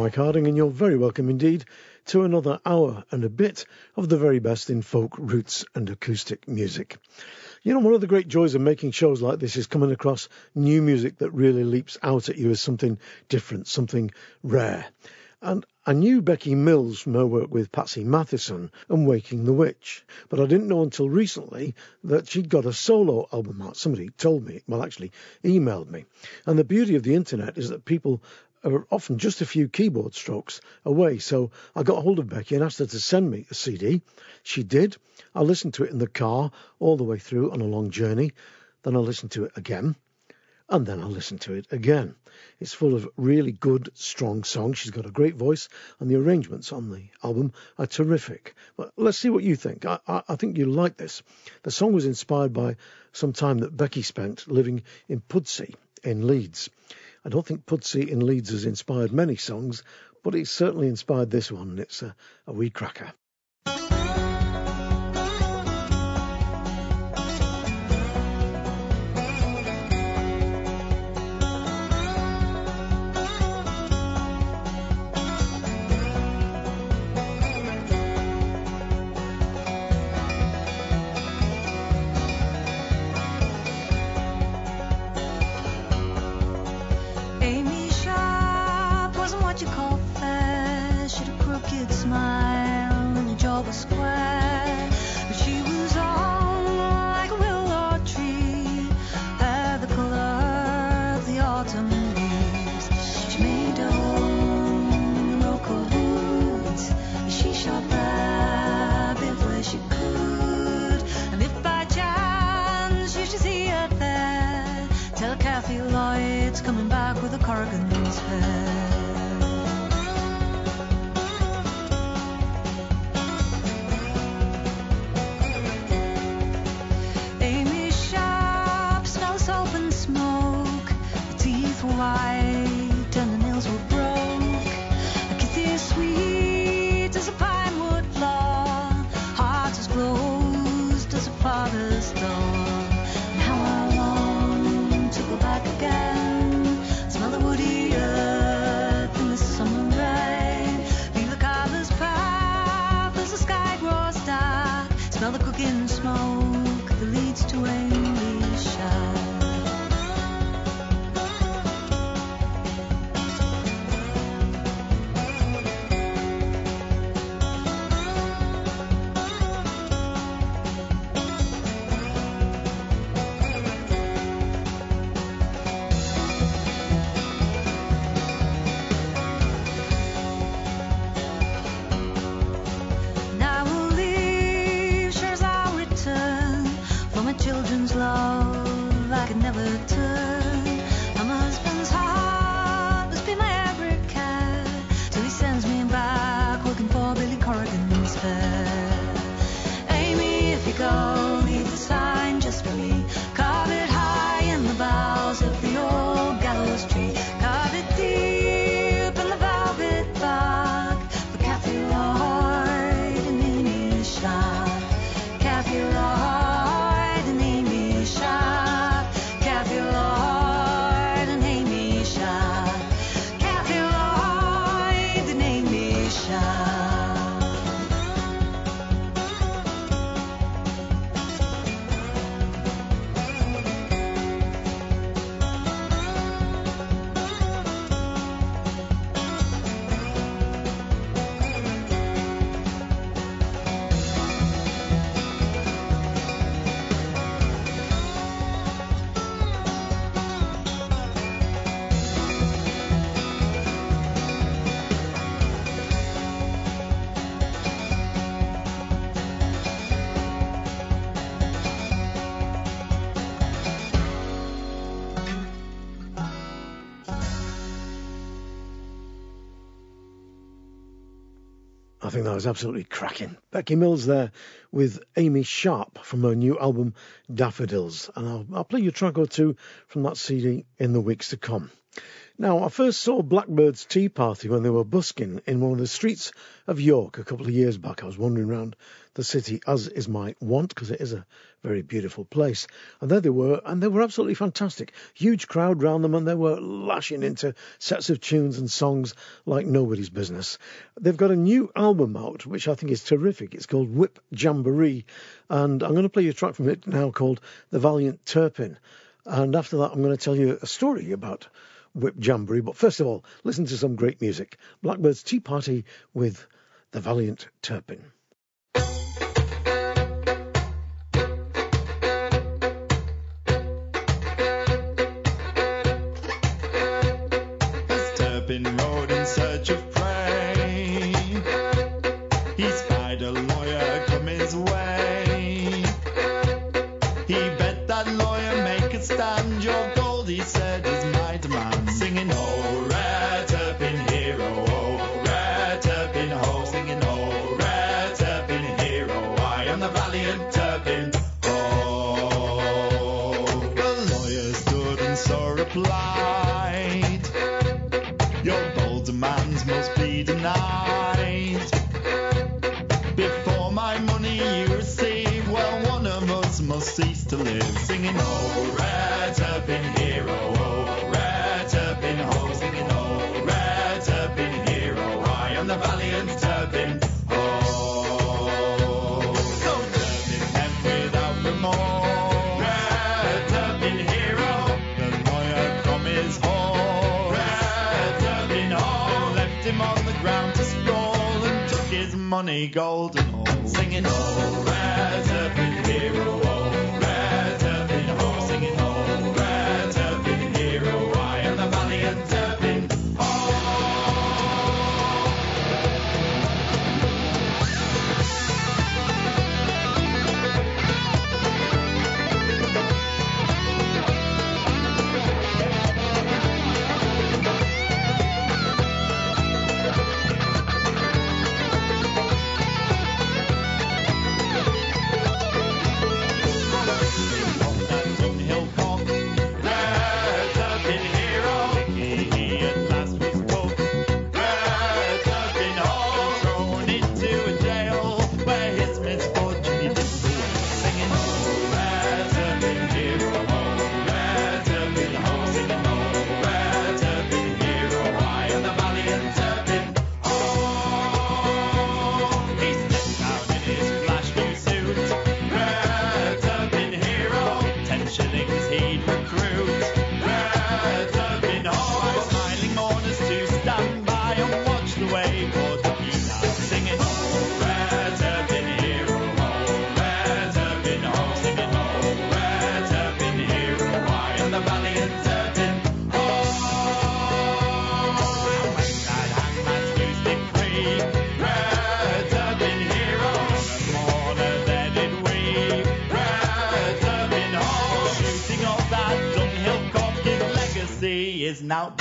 Mike Harding, and you're very welcome indeed to another hour and a bit of the very best in folk, roots, and acoustic music. You know, one of the great joys of making shows like this is coming across new music that really leaps out at you as something different, something rare. And I knew Becky Mills from her work with Patsy Matheson and Waking the Witch, but I didn't know until recently that she'd got a solo album out. Somebody told me, well, actually emailed me. And the beauty of the internet is that people are often just a few keyboard strokes away. So I got hold of Becky and asked her to send me a CD. She did. I listened to it in the car all the way through on a long journey. Then I listened to it again. And then I listened to it again. It's full of really good, strong songs. She's got a great voice, and the arrangements on the album are terrific. But let's see what you think. I, I, I think you'll like this. The song was inspired by some time that Becky spent living in Pudsey in Leeds. I don't think Pudsey in Leeds has inspired many songs, but it's certainly inspired this one, and it's a, a wee cracker. Think that was absolutely cracking. Becky Mills there with Amy Sharpe from her new album Daffodils. And I'll, I'll play you a track or two from that CD in the weeks to come. Now, I first saw Blackbeard's Tea Party when they were busking in one of the streets of York a couple of years back. I was wandering around the city, as is my wont, because it is a very beautiful place. And there they were, and they were absolutely fantastic. Huge crowd round them, and they were lashing into sets of tunes and songs like nobody's business. They've got a new album out, which I think is terrific. It's called Whip Jamboree, and I'm going to play you a track from it now called The Valiant Turpin. And after that, I'm going to tell you a story about Whip Jamboree. But first of all, listen to some great music. Blackbeard's Tea Party with The Valiant Turpin. Money, gold and all, singing all, rise now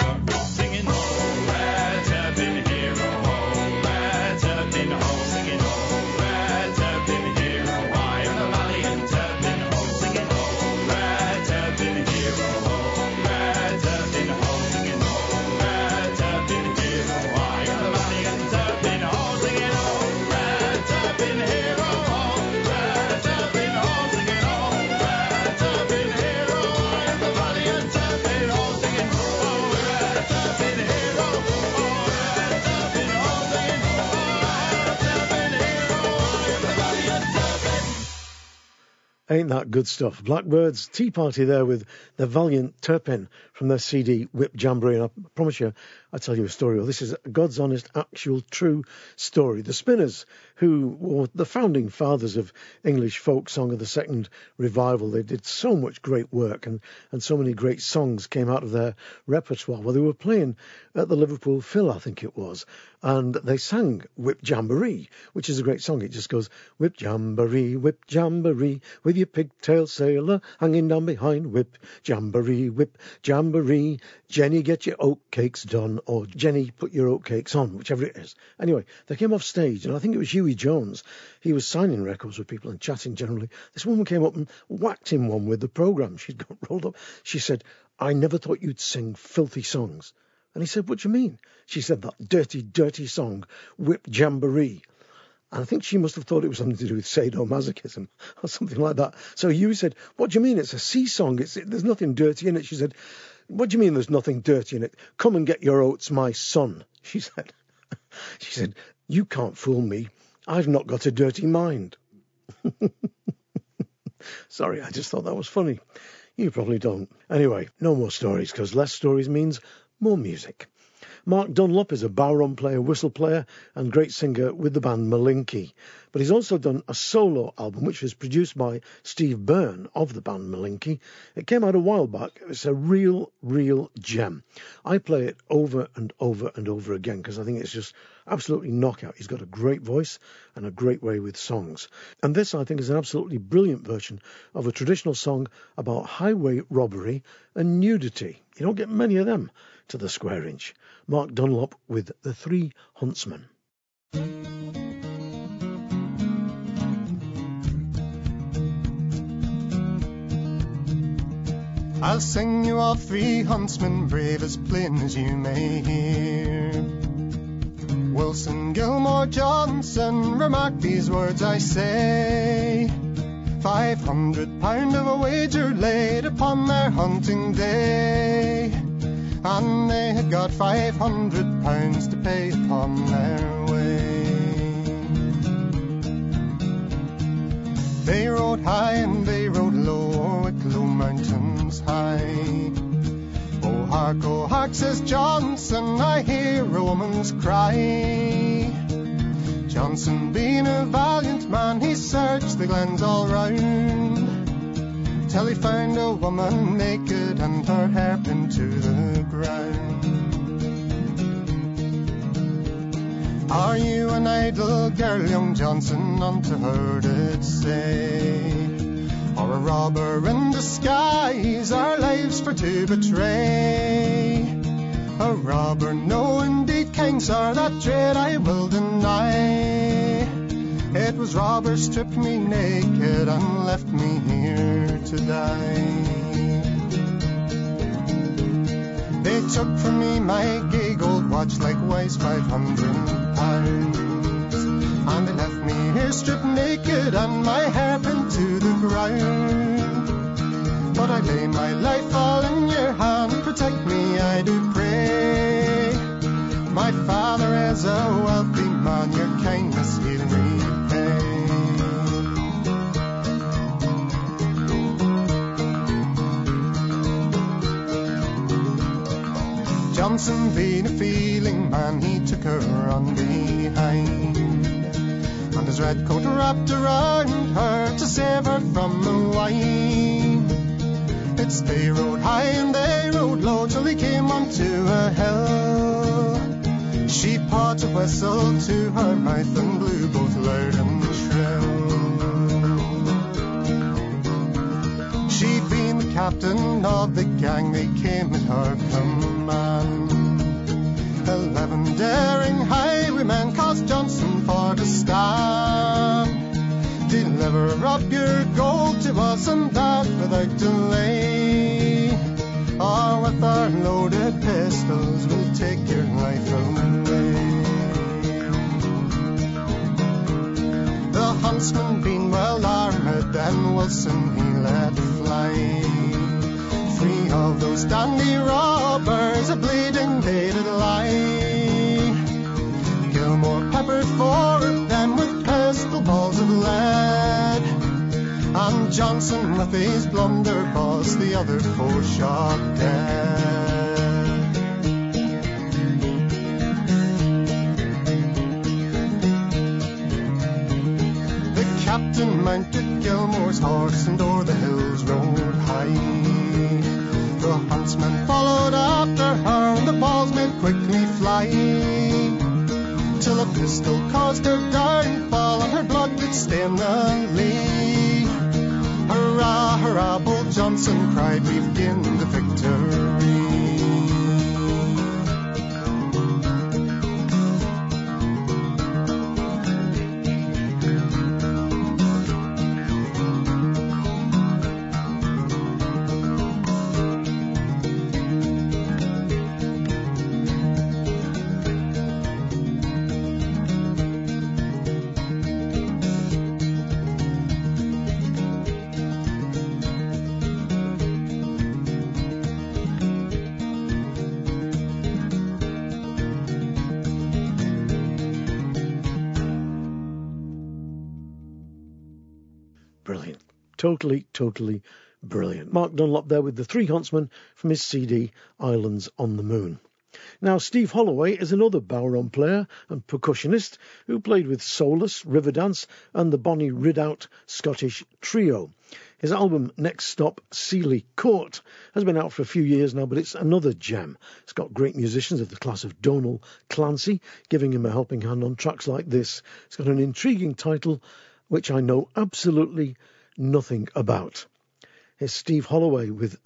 Ain't that good stuff? Blackbeard's Tea Party there with the valiant Turpin from their CD Whip Jamboree. And I promise you, I'll tell you a story. Well, this is God's honest, actual, true story. The Spinners, who were the founding fathers of English folk song of the second revival, they did so much great work and, and so many great songs came out of their repertoire. Well, they were playing at the Liverpool Phil, I think it was and they sang Whip Jamboree, which is a great song. It just goes, Whip Jamboree, Whip Jamboree, with your pigtail sailor hanging down behind, Whip Jamboree, Whip Jamboree Jenny get your oatcakes done, or Jenny put your oatcakes on, whichever it is. Anyway, they came off stage, and I think it was Jones. He was signing records with people and chatting generally. This woman came up and whacked him one with the programme. She'd got rolled up. She said, I never thought you'd sing filthy songs. And he said, What do you mean? She said, That dirty, dirty song, Whip Jamboree. And I think she must have thought it was something to do with sadomasochism or something like that. So Hughie said, What do you mean? It's a sea song. It's, there's nothing dirty in it. She said, What do you mean there's nothing dirty in it? Come and get your oats, my son. She said, She said, You can't fool me. I've not got a dirty mind. Sorry, I just thought that was funny. You probably don't. Anyway, no more stories, because less stories means more music. Mark Dunlop is a bodhrán player, whistle player, and great singer with the band Malinky. But he's also done a solo album, which was produced by Steve Byrne of the band Malinky. It came out a while back. It's a real, real gem. I play it over and over and over again because I think it's just absolutely knockout. He's got a great voice and a great way with songs. And this, I think, is an absolutely brilliant version of a traditional song about highway robbery and nudity. You don't get many of them to the square inch. Mark Dunlop with The Three Huntsmen. I'll sing you of three huntsmen, brave as plain as you may hear. Wilson, Gilmore, Johnson, remark these words I say. Five hundred pound of a wager laid upon their hunting day. And they had got five hundred pounds to pay upon their way. They rode high and they rode low, Wicklow mountains high. Oh hark, oh hark, says Johnson, I hear a woman's cry. Johnson, being a valiant man, he searched the glens all round till he found a woman naked and her hair pinned to the ground. Are you an idle girl, young Johnson? Unto her did say. Or a robber in disguise, our lives for to betray. A robber, no indeed, King Sir, that dread I will deny. It was robbers stripped me naked and left me here to die. They took from me my gay gold watch, likewise five hundred pounds. And they left me here stripped naked and my hair pinned to the ground. But I lay my life all in your hand, protect me, I do pray. My father is a wealthy man, your kindness he'll repay. Johnson being a feeling man, he took her on behind. And his red coat wrapped around her to save her from the wine. It's they rode high and they rode low till they came onto a hill. She pawed a whistle to her mouth and blew both loud and shrill. Captain of the gang, they came at her command. Eleven daring highwaymen caused Johnson for to stand. Deliver up your gold to us and that without delay. Or with our loaded pistols we'll take your life away. The huntsman being well armed, then Wilson he let fly. Those dandy robbers a bleeding did lie. Gilmore peppered four of them with pistol balls of lead. And Johnson with his blunderbuss, the other four shot dead. The captain mounted Gilmore's horse and o'er the hills rode high. The huntsman followed after her and the balls made quickly fly. Till a pistol caused her downfall and her blood did stain the lea. Hurrah, hurrah, Bull Johnson cried, we've gained the victory. Totally, totally brilliant. Mark Dunlop there with the Three Huntsmen from his CD Islands on the Moon. Now, Steve Holloway is another bodhrán player and percussionist who played with Solus, Riverdance, and the Bonnie Rideout Scottish Trio. His album Next Stop, Sealy Court, has been out for a few years now, but it's another gem. It's got great musicians of the class of Donal Clancy giving him a helping hand on tracks like this. It's got an intriguing title, which I know absolutely nothing about. Here's Steve Holloway with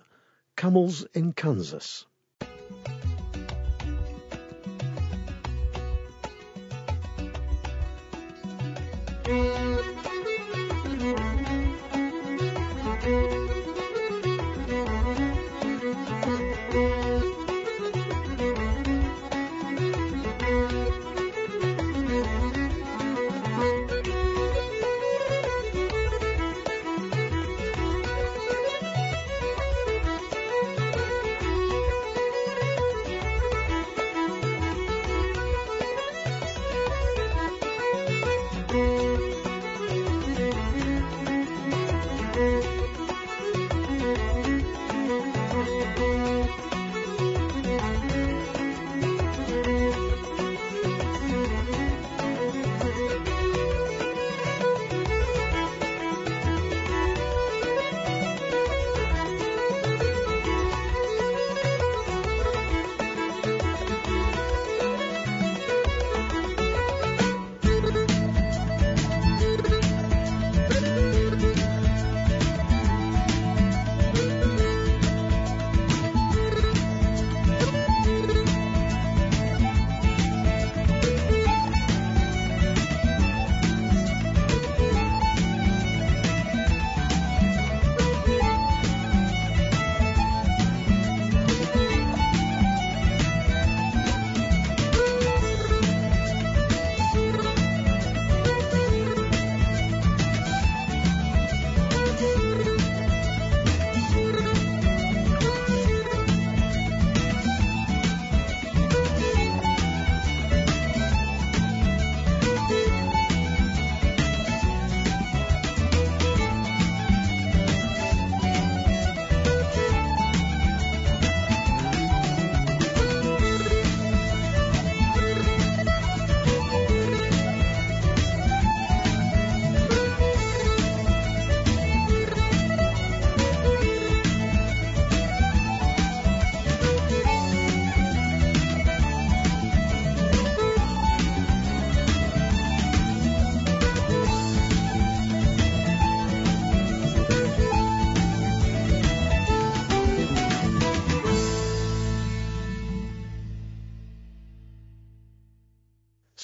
Camels in Kansas.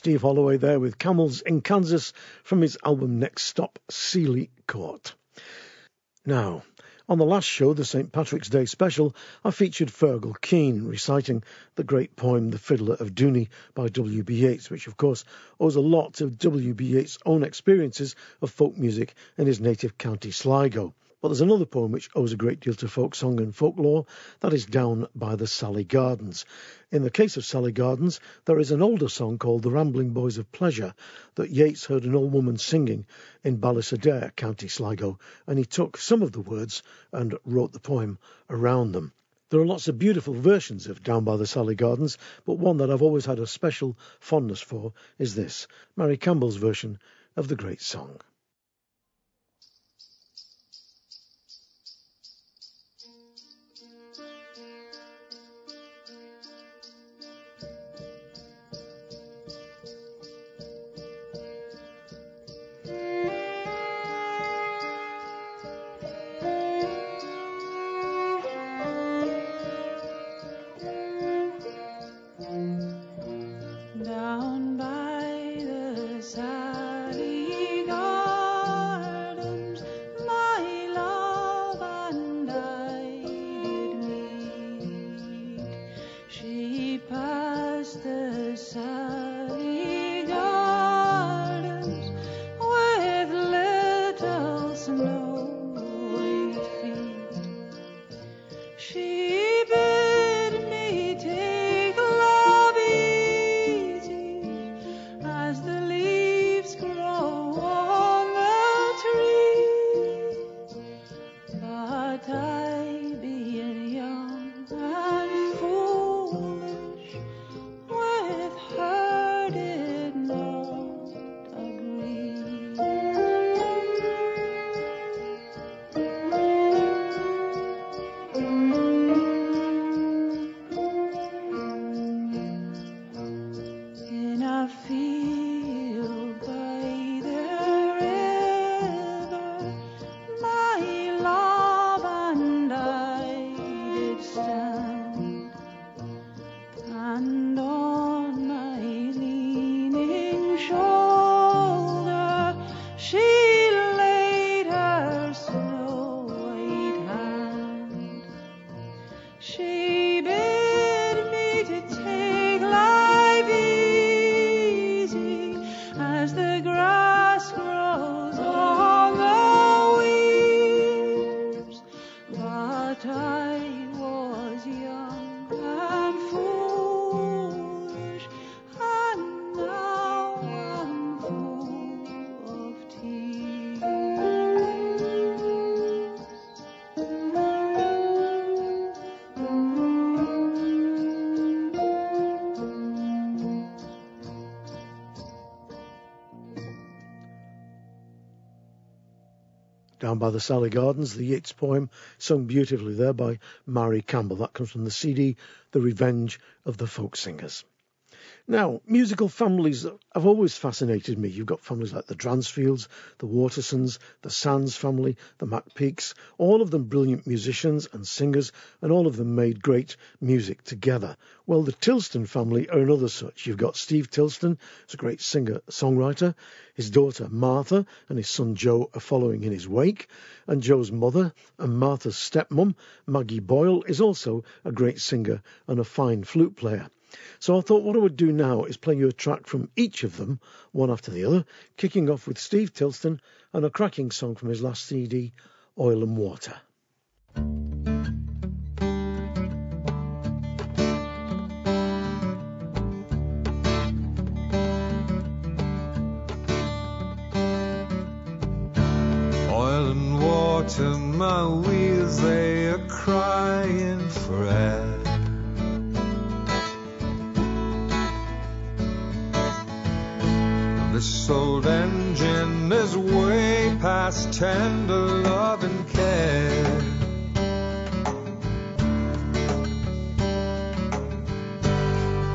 Steve Holloway there with Camels in Kansas from his album Next Stop, Sealy Court. Now, on the last show, the St. Patrick's Day special, I featured Fergal Keane reciting the great poem The Fiddler of Dooney by W.B. Yeats, which of course owes a lot to W.B. Yeats' own experiences of folk music in his native county Sligo. But there's another poem which owes a great deal to folk song and folklore, that is Down by the Sally Gardens. In the case of Sally Gardens, there is an older song called The Rambling Boys of Pleasure that Yeats heard an old woman singing in Ballisodare, County Sligo, and he took some of the words and wrote the poem around them. There are lots of beautiful versions of Down by the Sally Gardens, but one that I've always had a special fondness for is this Mairi Campbell's version of the great song. She by the Sally Gardens, the Yeats poem, sung beautifully there by Mairi Campbell. That comes from the CD, The Revenge of the Folk Singers. Now, musical families have always fascinated me. You've got families like the Dransfields, the Watersons, the Sands family, the McPeakes, all of them brilliant musicians and singers, and all of them made great music together. Well, the Tilston family are another such. You've got Steve Tilston, who's a great singer songwriter. His daughter Martha and his son Joe are following in his wake. And Joe's mother and Martha's stepmom, Maggie Boyle, is also a great singer and a fine flute player. So I thought what I would do now is play you a track from each of them, one after the other, kicking off with Steve Tilston and a cracking song from his last CD, Oil and Water. Oil and water, my This old engine is way past tender love and care.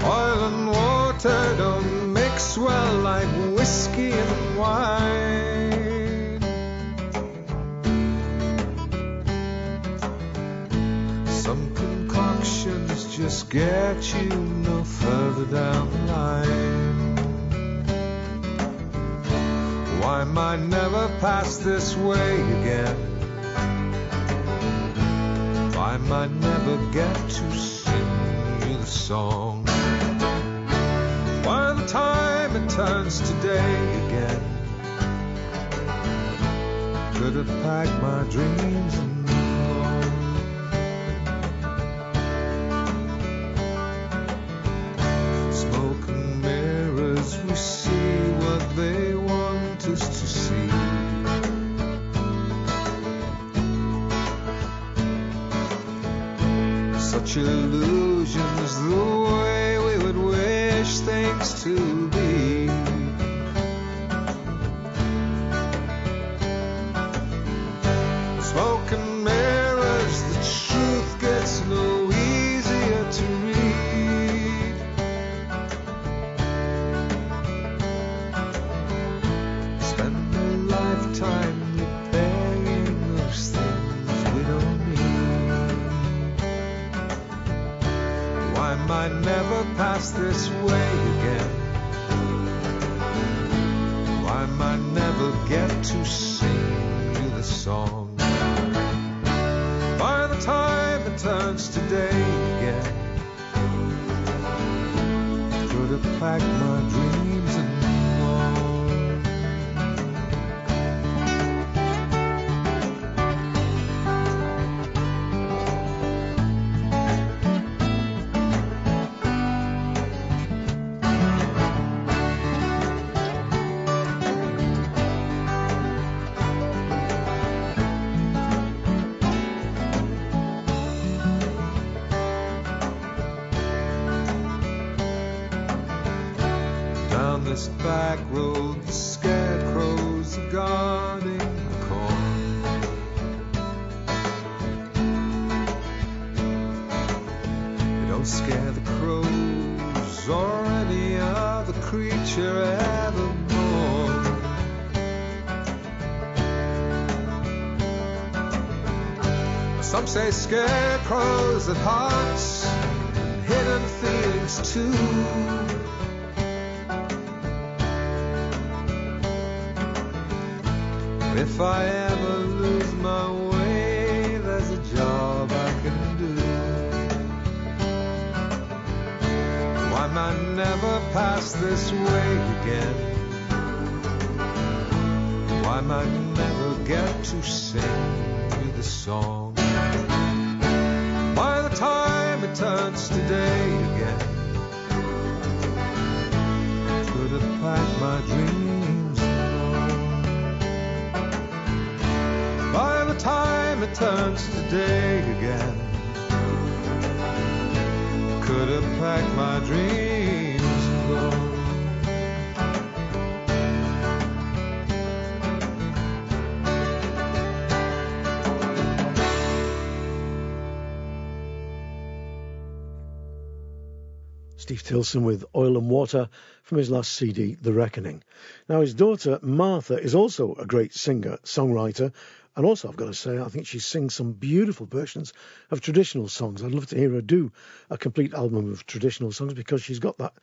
Oil and water don't mix well like whiskey and wine. Some concoctions just get you no further down the line. Might never pass this way again? I might never get to sing you the song. The time it turns to day again, could have packed my dreams might never pass this way again? Why might never get to sing you the song? By the time it turns to day again, could have packed my dreams scarecrows have hearts and hidden feelings too. If I ever lose my way, there's a job I can do. Why might never pass this way again? Why might never get to sing you the song? Time it turns to day again, could have packed my dreams and gone. By the time it turns to day again, could have packed my dreams Steve Tilston with Oil and Water from his last CD, The Reckoning. Now, his daughter Martha is also a great singer, songwriter, and also, I've got to say, I think she sings some beautiful versions of traditional songs. I'd love to hear her do a complete album of traditional songs because she's got that,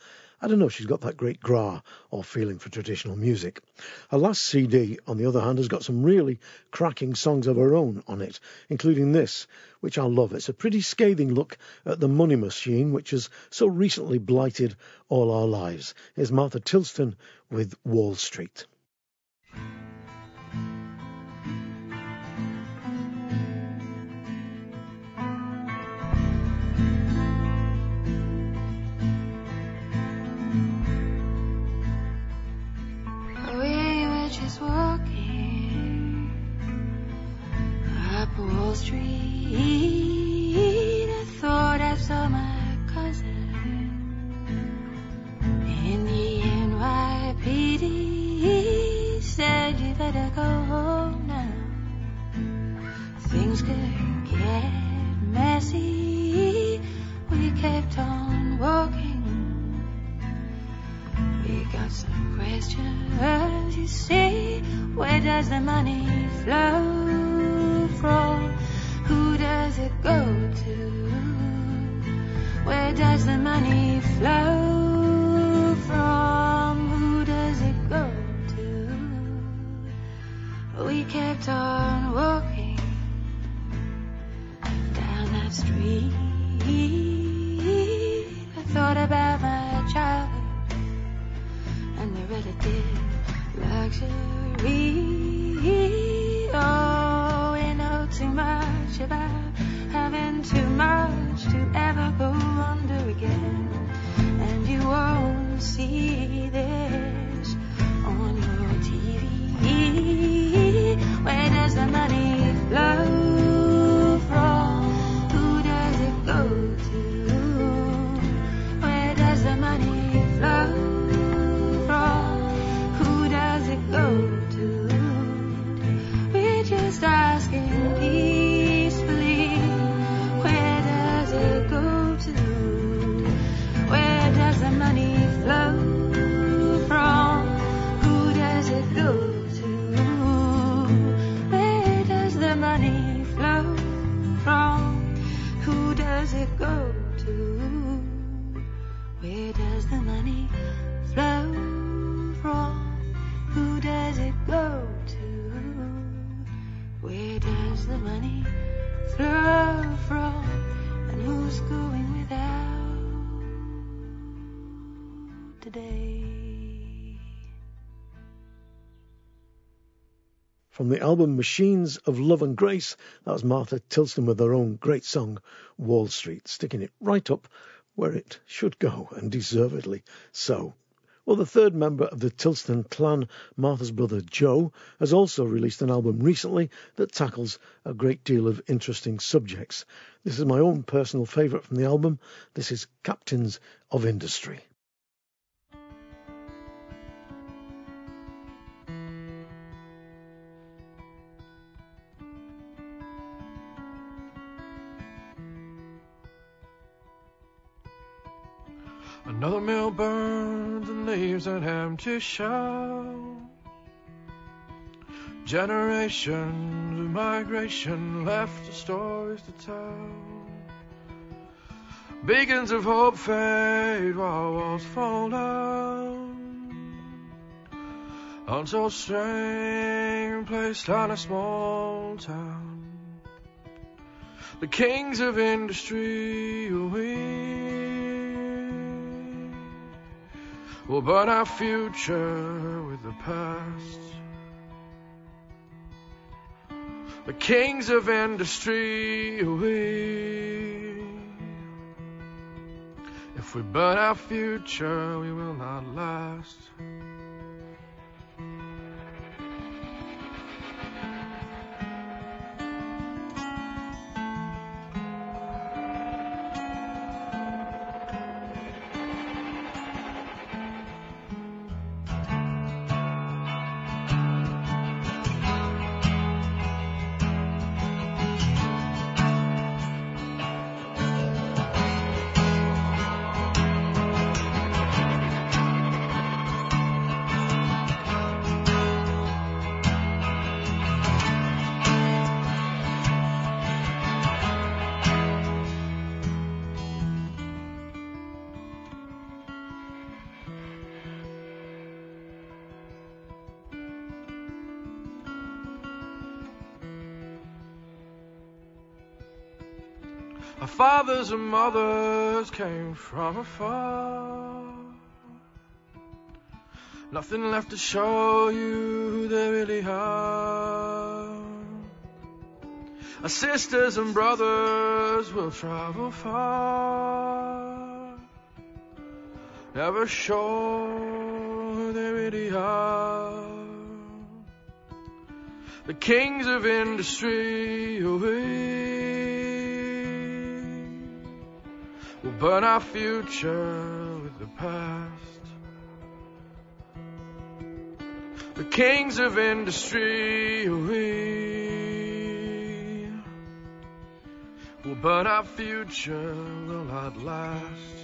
I don't know, she's got that great gra or feeling for traditional music. Her last CD, on the other hand, has got some really cracking songs of her own on it, including this, which I love. It's a pretty scathing look at the money machine, which has so recently blighted all our lives. Here's Martha Tilston with Wall Street. Wall Street. I thought I saw my cousin in the NYPD. Said you better go home now. Things could get messy. We kept on walking. We got some questions, you see. Where does the money flow from? Who does it go to? Where does the money flow from? Who does it go to? We kept on walking down that street. I thought about my childhood and the relative luxury. Oh, too much about having too much to ever go under again. And you won't see this on your TV. Where does the money flow From the album Machines of Love and Grace, that was Martha Tilston with her own great song, Wall Street, sticking it right up where it should go, and deservedly so. Well, the third member of the Tilston clan, Martha's brother Joe, has also released an album recently that tackles a great deal of interesting subjects. This is my own personal favourite from the album. This is Captains of Industry. Mill burns and leaves an empty shell. Generations of migration left the stories to tell. Beacons of hope fade while walls fall down. Untold strain placed on a small town. The kings of industry we will burn our future with the past. The kings of industry we if we burn our future we will not last. Fathers and mothers came from afar. Nothing left to show you who they really are. Our sisters and brothers will travel far. Never sure who they really are. The kings of industry, we will burn our future with the past. The kings of industry, we will burn our future will not last.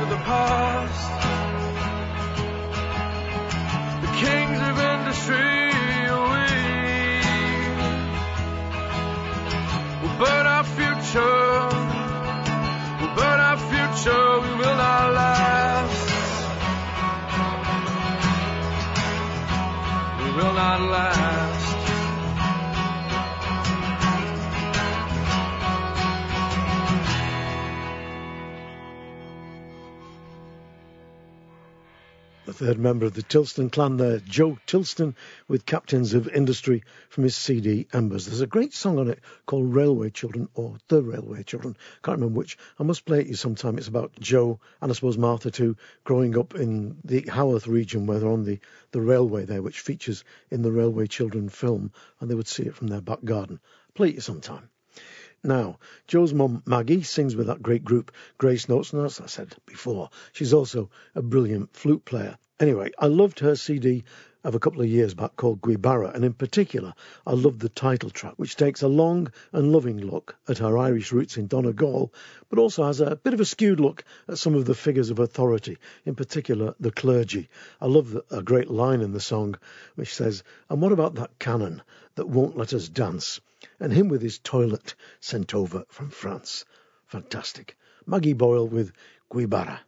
With the past. The kings of industry. We'll burn our future. We'll burn our future. We will not last. We will not last. Third member of the Tilston clan there, Joe Tilston, with Captains of Industry from his CD Embers. There's a great song on it called Railway Children or The Railway Children. Can't remember which. I must play it you sometime. It's about Joe and I suppose Martha too, growing up in the Haworth region where they're on the, the railway there, which features in the Railway Children film, and they would see it from their back garden. Play it you sometime. Now, Joe's mum, Maggie, sings with that great group, Grace Notes, and as I said before, she's also a brilliant flute player. Anyway, I loved her CD of a couple of years back called Gweebara, and in particular, I loved the title track, which takes a long and loving look at her Irish roots in Donegal, but also has a bit of a skewed look at some of the figures of authority, in particular the clergy. I love the, a great line in the song which says, And what about that canon that won't let us dance? And him with his toilet sent over from France. Fantastic. Maggie Boyle with Gweebara.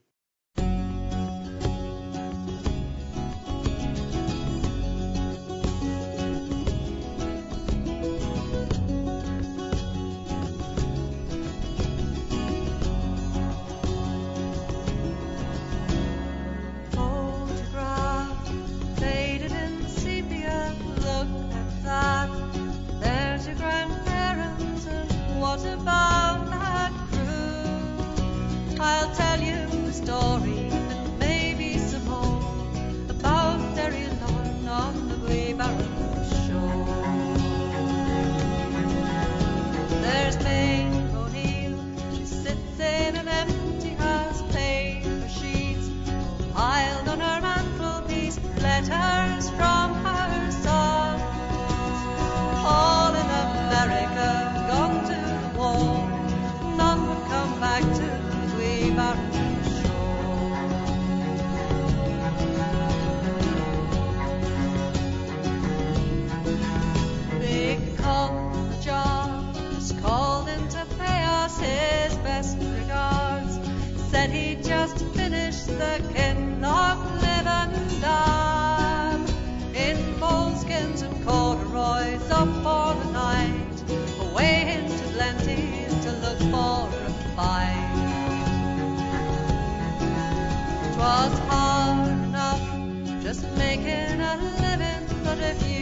If you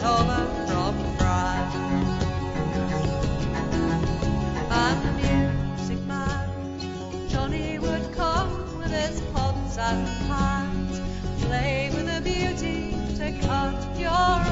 brought over from France. And the music man, Johnny would come with his pots and pans, play with the beauty to cut your eyes.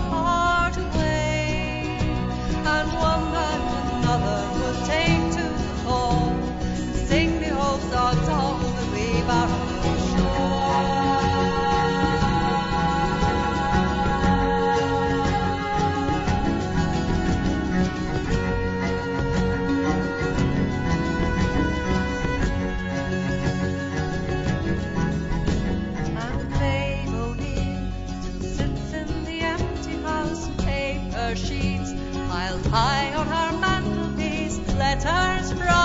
Paper sheets. Piled high on her mantelpiece, letters from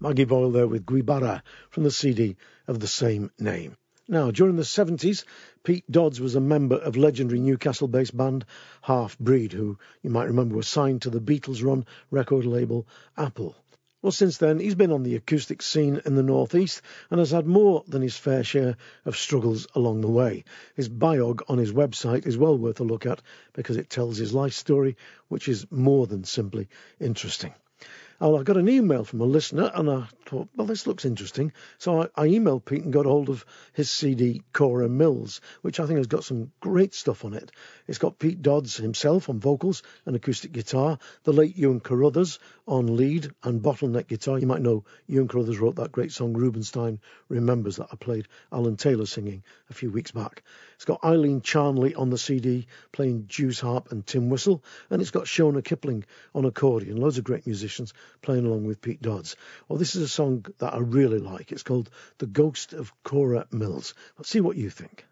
Maggie Boyle there with Gweebara from the CD of the same name. Now, during the 70s, Pete Dodds was a member of legendary Newcastle based band Half Breed, who you might remember was signed to the Beatles run record label Apple. Well, since then, he's been on the acoustic scene in the Northeast and has had more than his fair share of struggles along the way. His biog on his website is well worth a look at because it tells his life story, which is more than simply interesting. Oh, I got an email from a listener and I thought, well, this looks interesting. So I, I emailed Pete and got hold of his CD, Cora Mills, which I think has got some great stuff on it. It's got Pete Dodds himself on vocals and acoustic guitar, the late Ewan Carruthers on lead and bottleneck guitar. You might know Ewan Carruthers wrote that great song, Rubenstein Remembers, that I played Allan Taylor singing a few weeks back. It's got Eileen Charnley on the CD playing Jew's harp and tin whistle, and it's got Shona Kipling on accordion. Loads of great musicians playing along with Pete Dodds. Well, this is a song that I really like. It's called The Ghost of Cora Mills. Let's see what you think.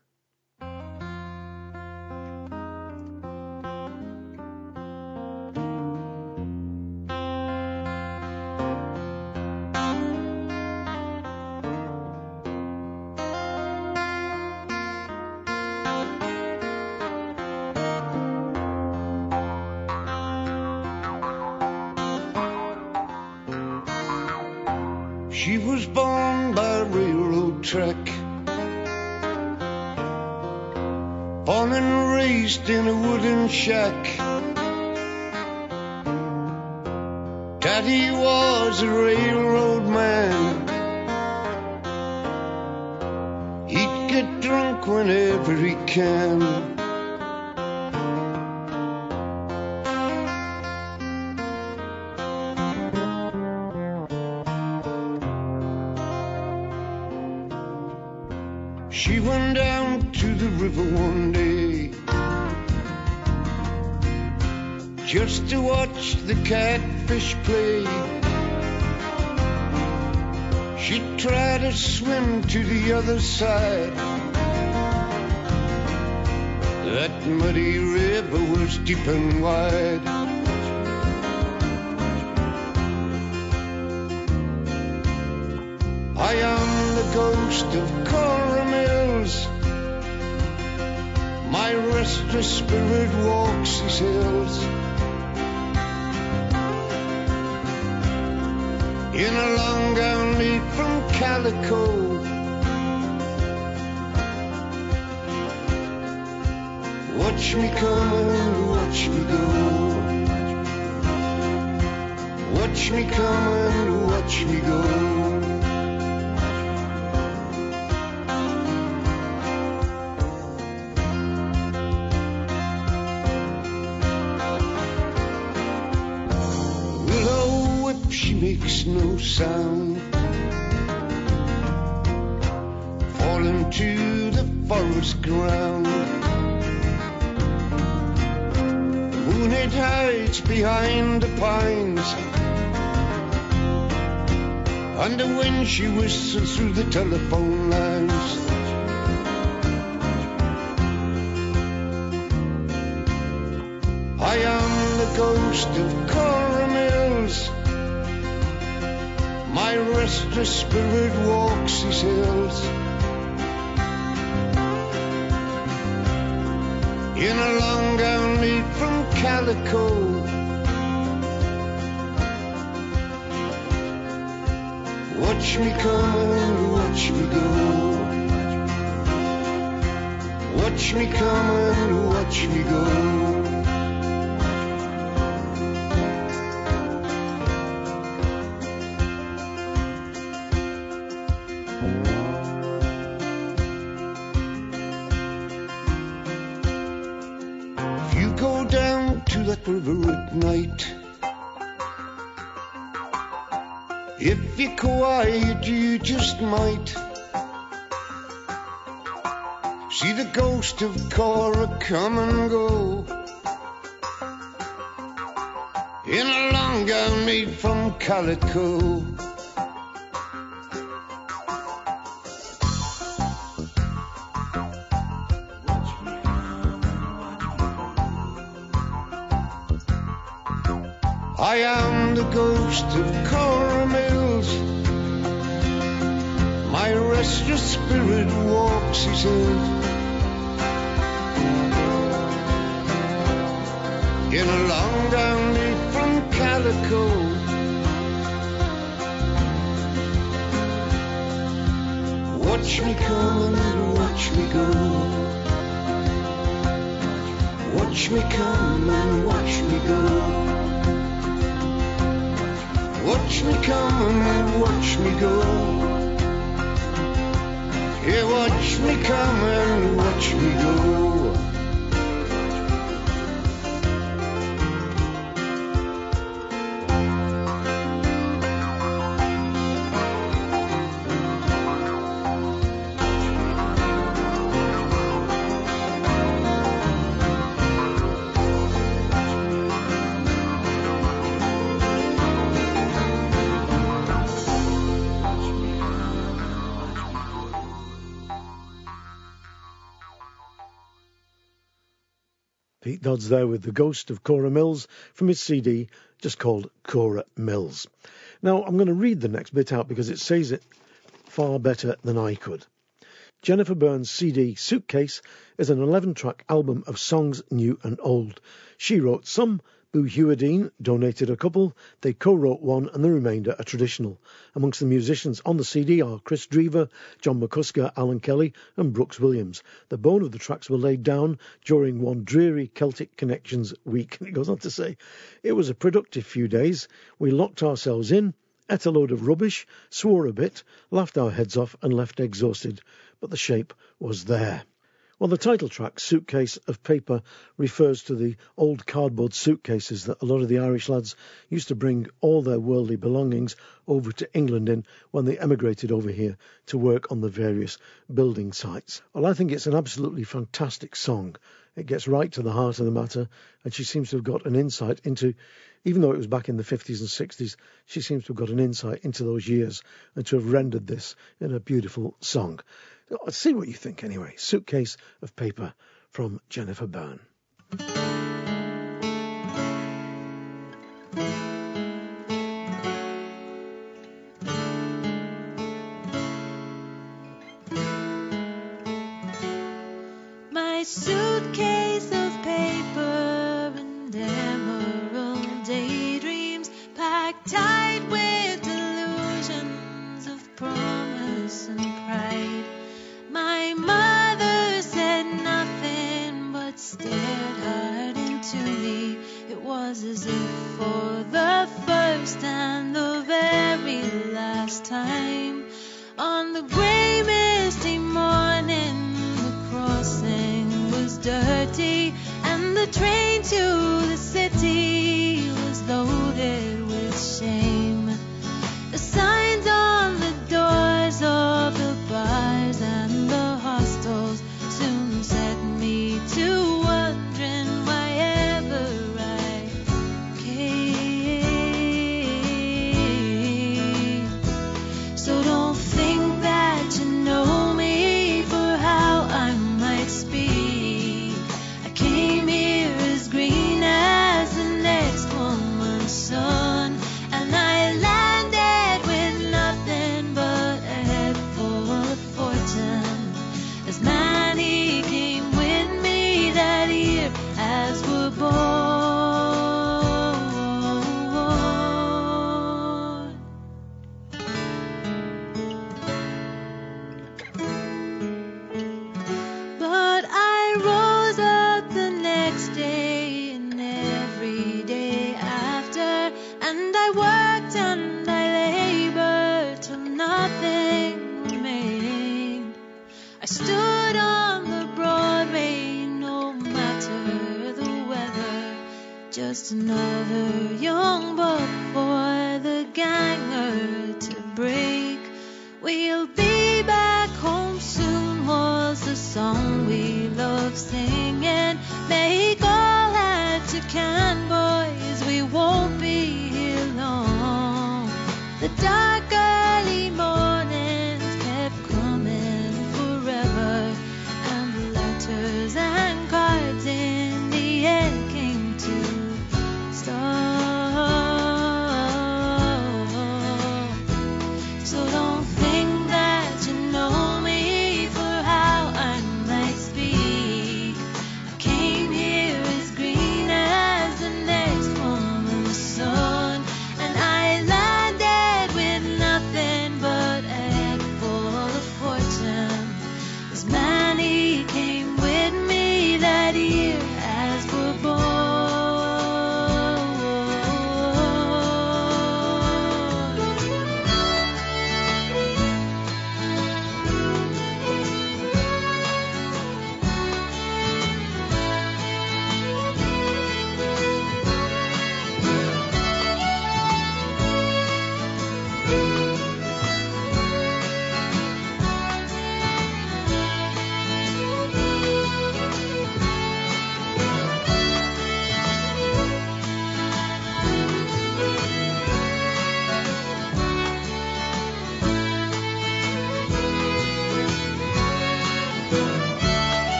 Track. Born and raised in a wooden shack. Daddy was a railroad man. He'd get drunk whenever he can. Swim to the other side. That muddy river was deep and wide. I am the ghost of Cora Mills. My restless spirit walks these hills. Calico. Watch me come and watch me go. Watch me come and watch me go. Willow whip, she makes no sound. Falling to the forest ground. Hides behind the pines. And the wind she whistles through the telephone lines. I am the ghost of Cora Mills. My restless spirit walks these hills. In a long gown made from calico. Watch me come and watch me go. Watch me come and watch me go. You're you just might see the ghost of Cora come and go in a long gown made from calico. Walks watch me go. Dodds there with the ghost of Cora Mills from his CD just called Cora Mills. Now I'm going to read the next bit out because it says it far better than I could. Jennifer Byrne's CD Suitcase is an 11 track album of songs new and old. She wrote some, Boo Hewerdine donated a couple, they co wrote one, and the remainder are traditional. Amongst the musicians on the CD are Kris Drever, John McCusker, Alan Kelly, and Brooks Williams. The bone of the tracks were laid down during one dreary Celtic Connections week. And it goes on to say, It was a productive few days. We locked ourselves in, ate a load of rubbish, swore a bit, laughed our heads off, and left exhausted. But the shape was there. Well, the title track, Suitcase of Paper, refers to the old cardboard suitcases that a lot of the Irish lads used to bring all their worldly belongings over to England in when they emigrated over here to work on the various building sites. Well, I think it's an absolutely fantastic song. It gets right to the heart of the matter, and she seems to have got an insight into, even though it was back in the 50s and 60s, she seems to have got an insight into those years and to have rendered this in a beautiful song. See what you think anyway. Suitcase of Paper from Jennifer Byrne. Was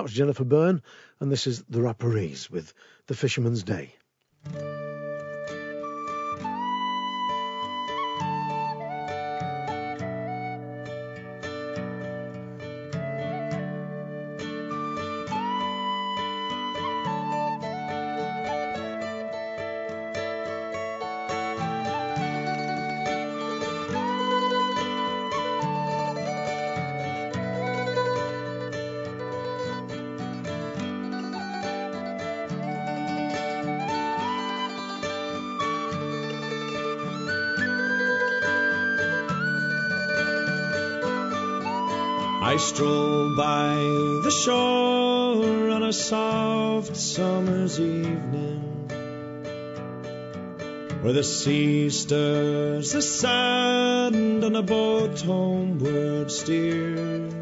that was Jennifer Byrne, and this is the Rapparees with The Fisherman's Day. Where the sea stirs the sand and a boat homeward steers.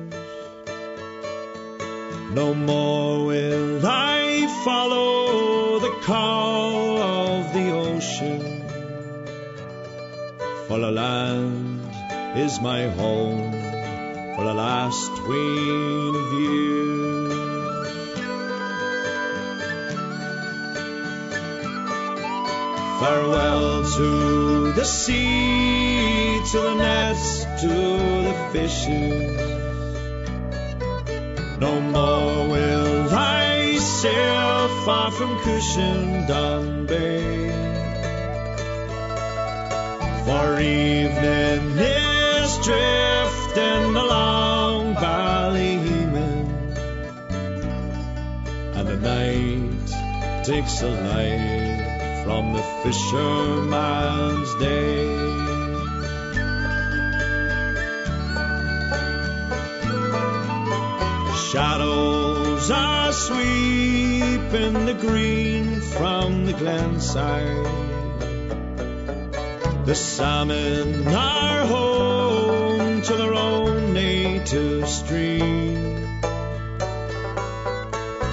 No more will I follow the call of the ocean, for the land is my home for the last tween of years. Farewell to the sea, to the nets, to the fishes. No more will I sail far from Cushion Bay. For evening is drifting along Ballyman, and the night takes the light from the fisherman's day. Shadows are sweeping the green from the glen side. The salmon are home to their own native stream.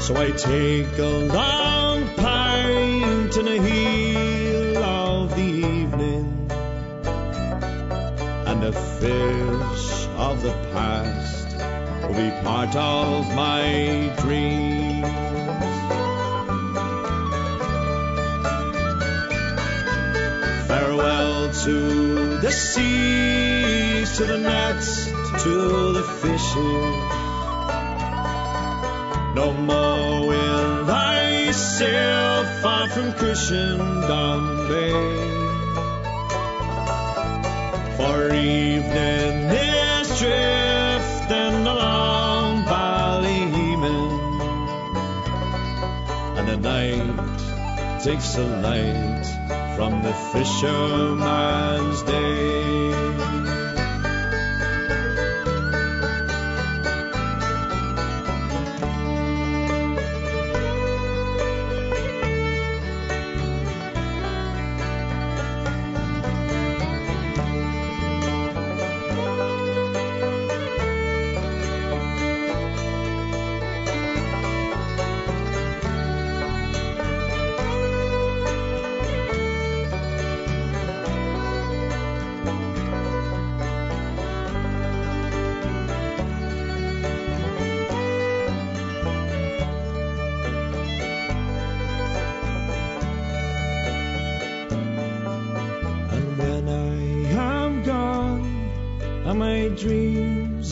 So I take a long fish of the past will be part of my dreams. Farewell to the seas, to the nets, to the fishes. No more will I sail far from Cushion Bay. For evening is drifting along Ballyman, and the night takes the light from the fisherman's day.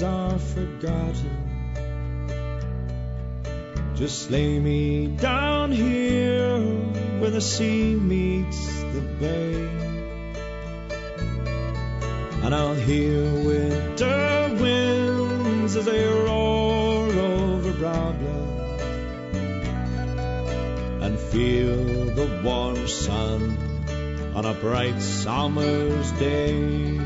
Are forgotten, just lay me down here where the sea meets the bay. And I'll hear winter winds as they roar over Brabla and feel the warm sun on a bright summer's day.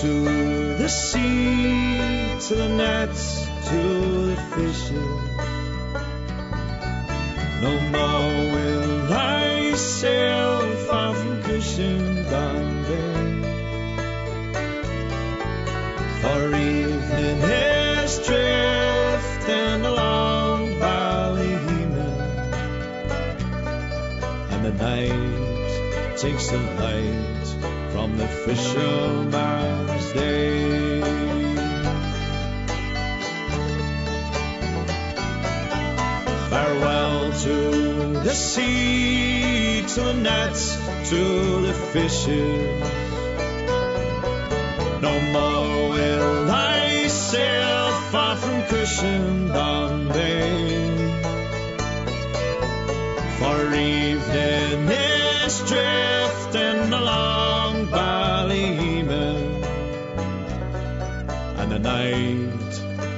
To the sea, to the nets, to the fishes. No more will I sail far from Bay. For evening is drifting along Ballyhena, and the night takes the light from the fisherman's day. Farewell to the sea, to the nets, to the fishes.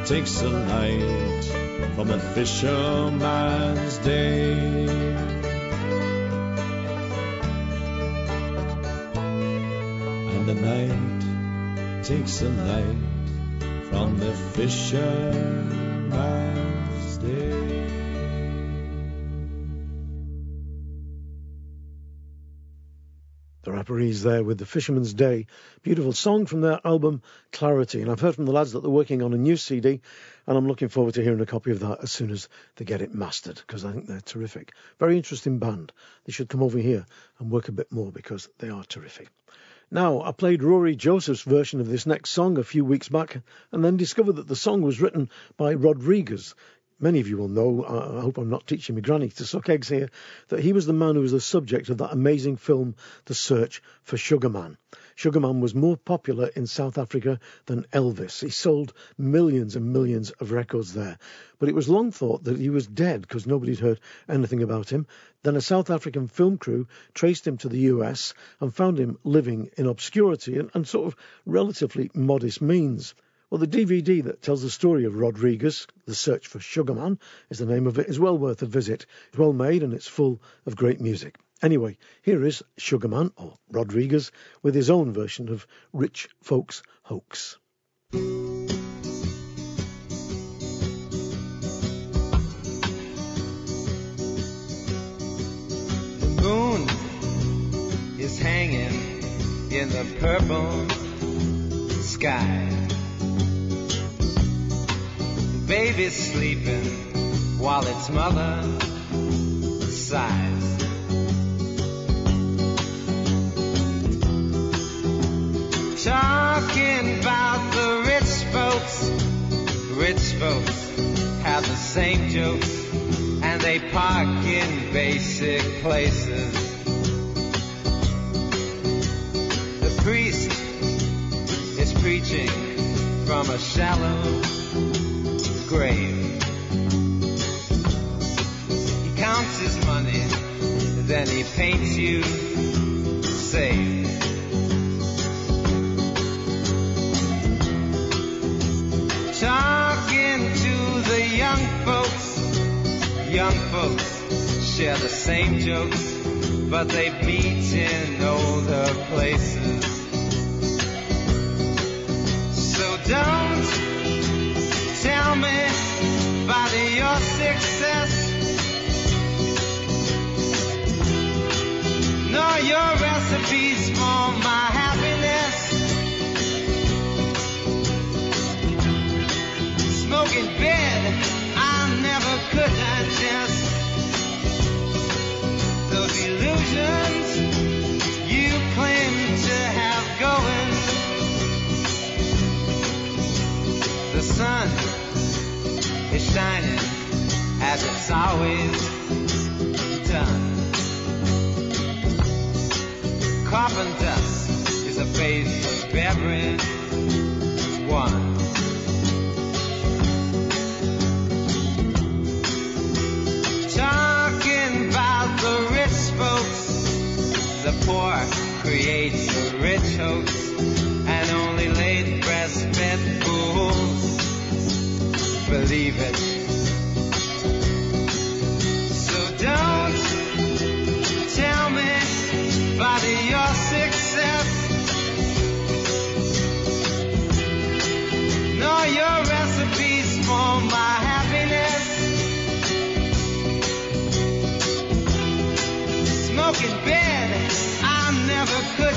Takes the light from a fisherman's day. And the night takes the light from the fisherman's day. The Rapparees there with the Fisherman's Day. Beautiful song from their album Clarity. And I've heard from the lads that they're working on a new CD, and I'm looking forward to hearing a copy of that as soon as they get it mastered, because I think they're terrific. Very interesting band. They should come over here and work a bit more because they are terrific. Now, I played Rory Joseph's version of this next song a few weeks back and then discovered that the song was written by Rodriguez. Many of you will know, I hope I'm not teaching my granny to suck eggs here, that he was the man who was the subject of that amazing film, The Search for Sugar Man. Sugar Man was more popular in South Africa than Elvis. He sold millions and millions of records there. But it was long thought that he was dead because nobody'd heard anything about him. Then a South African film crew traced him to the US and found him living in obscurity and, and sort of relatively modest means. Well, the DVD that tells the story of Rodriguez, The Search for Sugarman, is the name of it, is well worth a visit. It's well made and it's full of great music. Anyway, here is Sugarman, or Rodriguez, with his own version of Rich Folks Hoax. The moon is hanging in the purple sky. Baby's sleeping while its mother sighs. Talking about the rich folks, rich folks have the same jokes and they park in basic places. The priest is preaching from a shallow grave. He counts his money, then he paints you safe. Talking to the young folks, young folks share the same jokes, but they beat in older places. So don't me about your success. Nor your recipes for my happiness. Smoking bed, I never could digest. Those illusions you claim to have going. The sun is shining as it's always done. Carbon dust is a base of every one. Talking about the rich folks, the poor create a rich hoax, and only late breastfed fools believe it. So don't tell me about your success, nor your recipes for my happiness. Smoking bed, I never could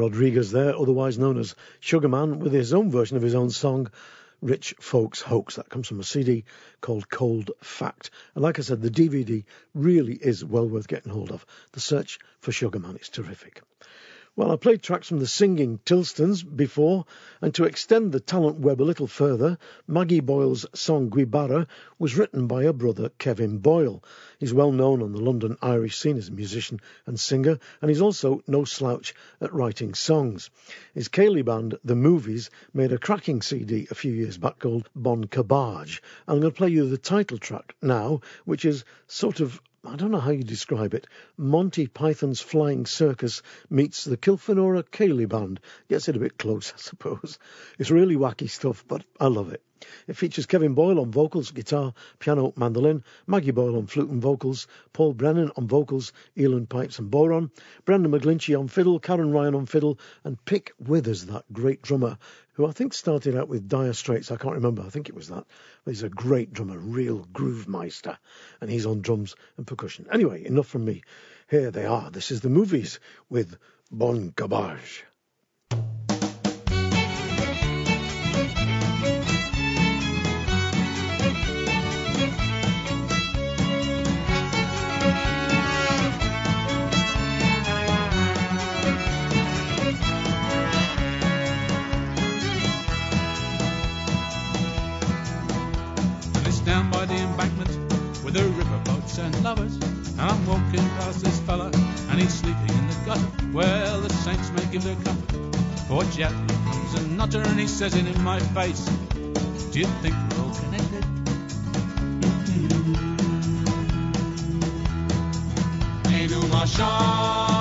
Rodriguez there, otherwise known as Sugarman, with his own version of his own song, Rich Folks Hoax. That comes from a CD called Cold Fact. And like I said, the DVD really is well worth getting hold of. The search for Sugarman is terrific. Well, I played tracks from the singing Tilstons before, and to extend the talent web a little further, Maggie Boyle's song Gweebara was written by her brother Kevin Boyle. He's well known on the London Irish scene as a musician and singer, and he's also no slouch at writing songs. His ceilidh band, The Movies, made a cracking CD a few years back called Bon Cabbage. And I'm going to play you the title track now, which is sort of I don't know how you describe it. Monty Python's Flying Circus meets the Kilfenora Ceili Band. Gets it a bit close, I suppose. It's really wacky stuff, but I love it. It features Kevin Boyle on vocals, guitar, piano, mandolin, Maggie Boyle on flute and vocals, Paul Brennan on vocals, uilleann pipes and bodhrán, Brendan McGlinchey on fiddle, Karen Ryan on fiddle, and Pick Withers, that great drummer, who I think started out with Dire Straits. I can't remember. I think it was that. But he's a great drummer, real groove meister, and he's on drums and percussion. Anyway, enough from me. Here they are. This is the movies with Bon Garbage. Well, the saints may give their comfort. Out, here comes a nutter, and he says it in my face. Do you think we're all connected? Et nous marchons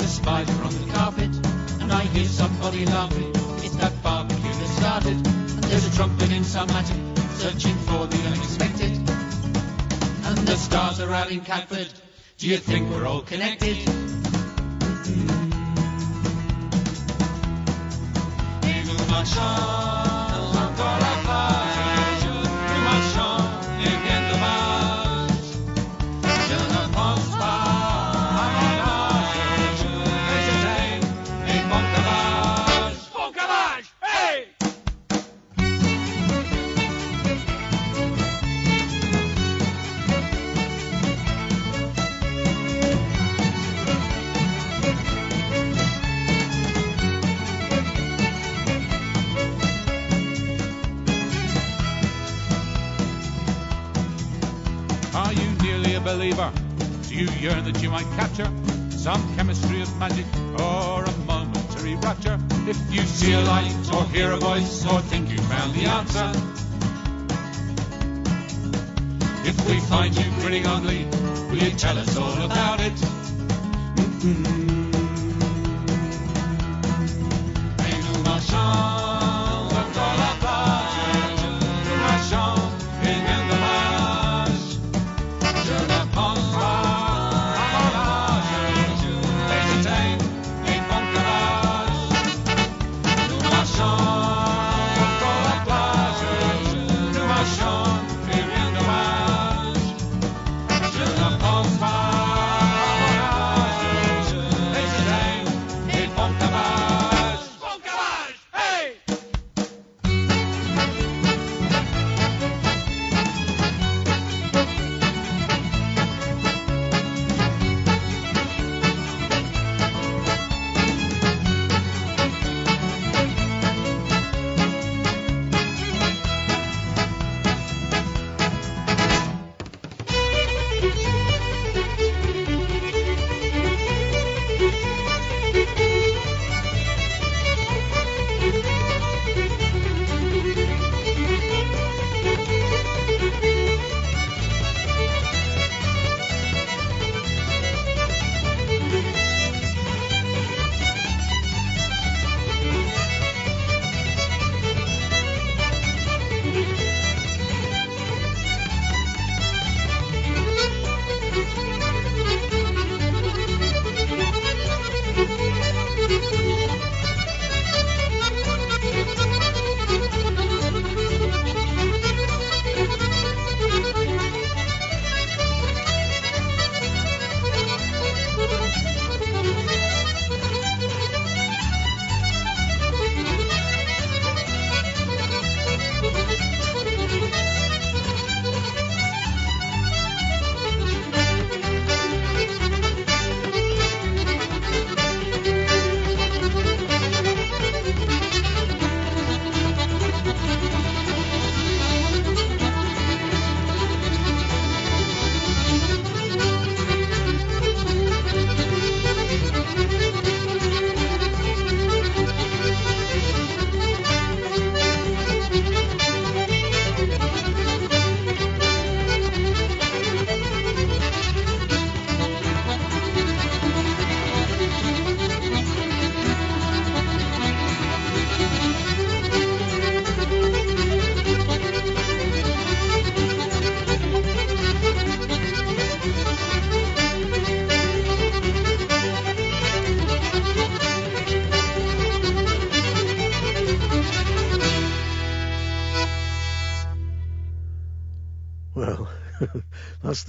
a spider on the carpet, and I hear somebody laughing. It's that barbecue that started, and there's a trumpet in some attic, searching for the unexpected. And the stars are out in Catford. Do you think we're all connected? Marchons encore yearn that you might capture some chemistry of magic or a momentary rapture? If you see a light or hear a voice or think you found the answer, if we find you grinning ugly, will you tell us all about it? Et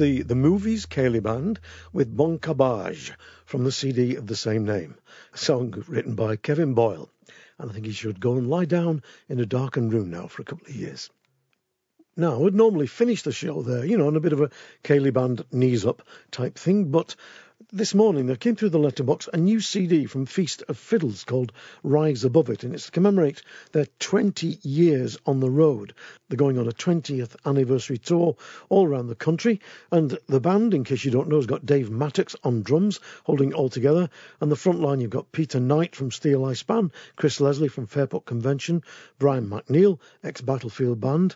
the, the movies Band with Bon Cabbage from the CD of the same name. A song written by Kevin Boyle. And I think he should go and lie down in a darkened room now for a couple of years. Now, I would normally finish the show there, you know, on a bit of a Ceilidh Band knees up type thing, but this morning there came through the letterbox a new CD from Feast of Fiddles called Rise Above It, and it's to commemorate their 20 years on the road. They're going on a 20th anniversary tour all around the country, and the band, in case you don't know, has got Dave Mattacks on drums, holding it all together, and the front line you've got Peter Knight from Steeleye Span, Chris Leslie from Fairport Convention, Brian McNeill, ex-Battlefield Band,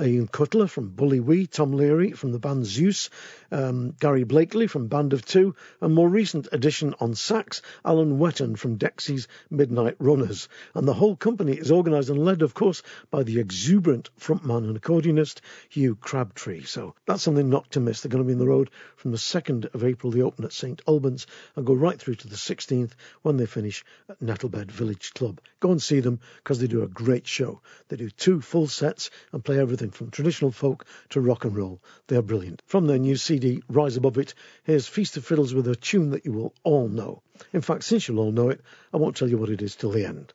Ian Cutler from Bully Wee, Tom Leary from the band Zeus, um, Gary Blakely from Band of Two, and more recent addition on sax, Alan Whetton from Dexy's Midnight Runners. And the whole company is organised and led, of course, by the exuberant frontman and accordionist Hugh Crabtree. So that's something not to miss. They're going to be in the road from the 2nd of April, they open at St Albans, and go right through to the 16th when they finish at Nettlebed Village Club. Go and see them because they do a great show. They do two full sets and play everything from traditional folk to rock and roll. They are brilliant. From their new CD, Rise Above It, here's Feast of Fiddles with a tune that you will all know. In fact, since you'll all know it, I won't tell you what it is till the end.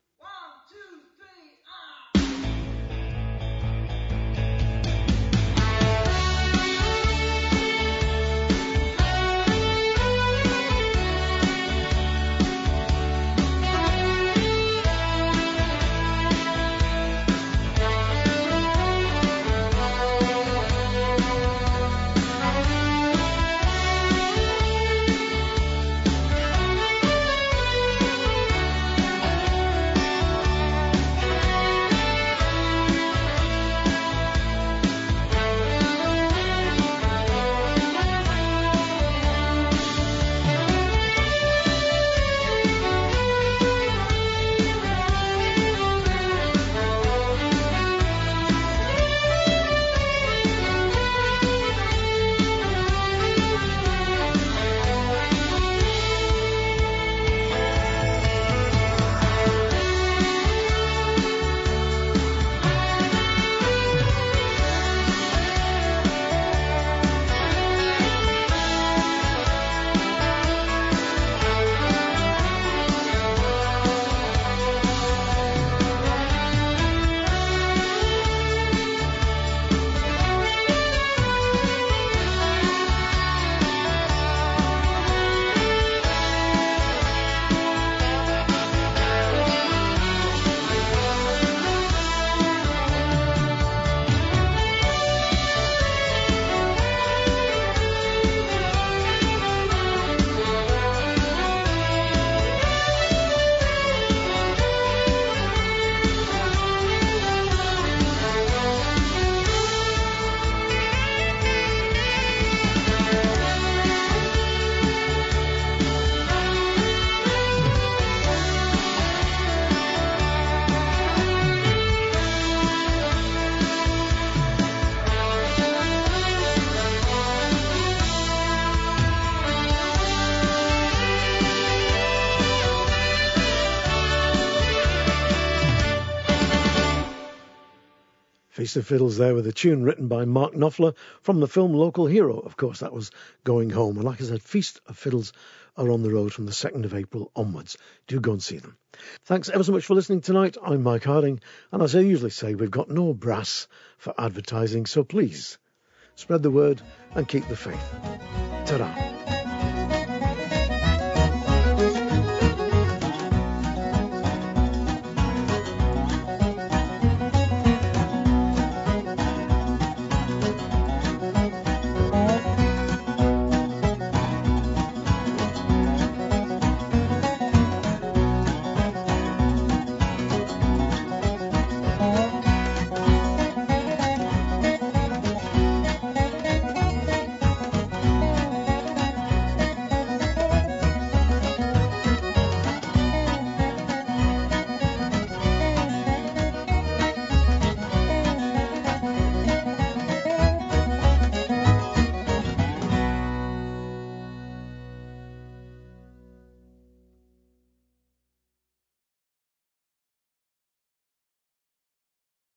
Feast of Fiddles there with a tune written by Mark Knopfler from the film Local Hero. Of course, that was Going Home. And like I said, Feast of Fiddles are on the road from the 2nd of April onwards. Do go and see them. Thanks ever so much for listening tonight. I'm Mike Harding, and as I usually say, we've got no brass for advertising, so please spread the word and keep the faith. Ta-da.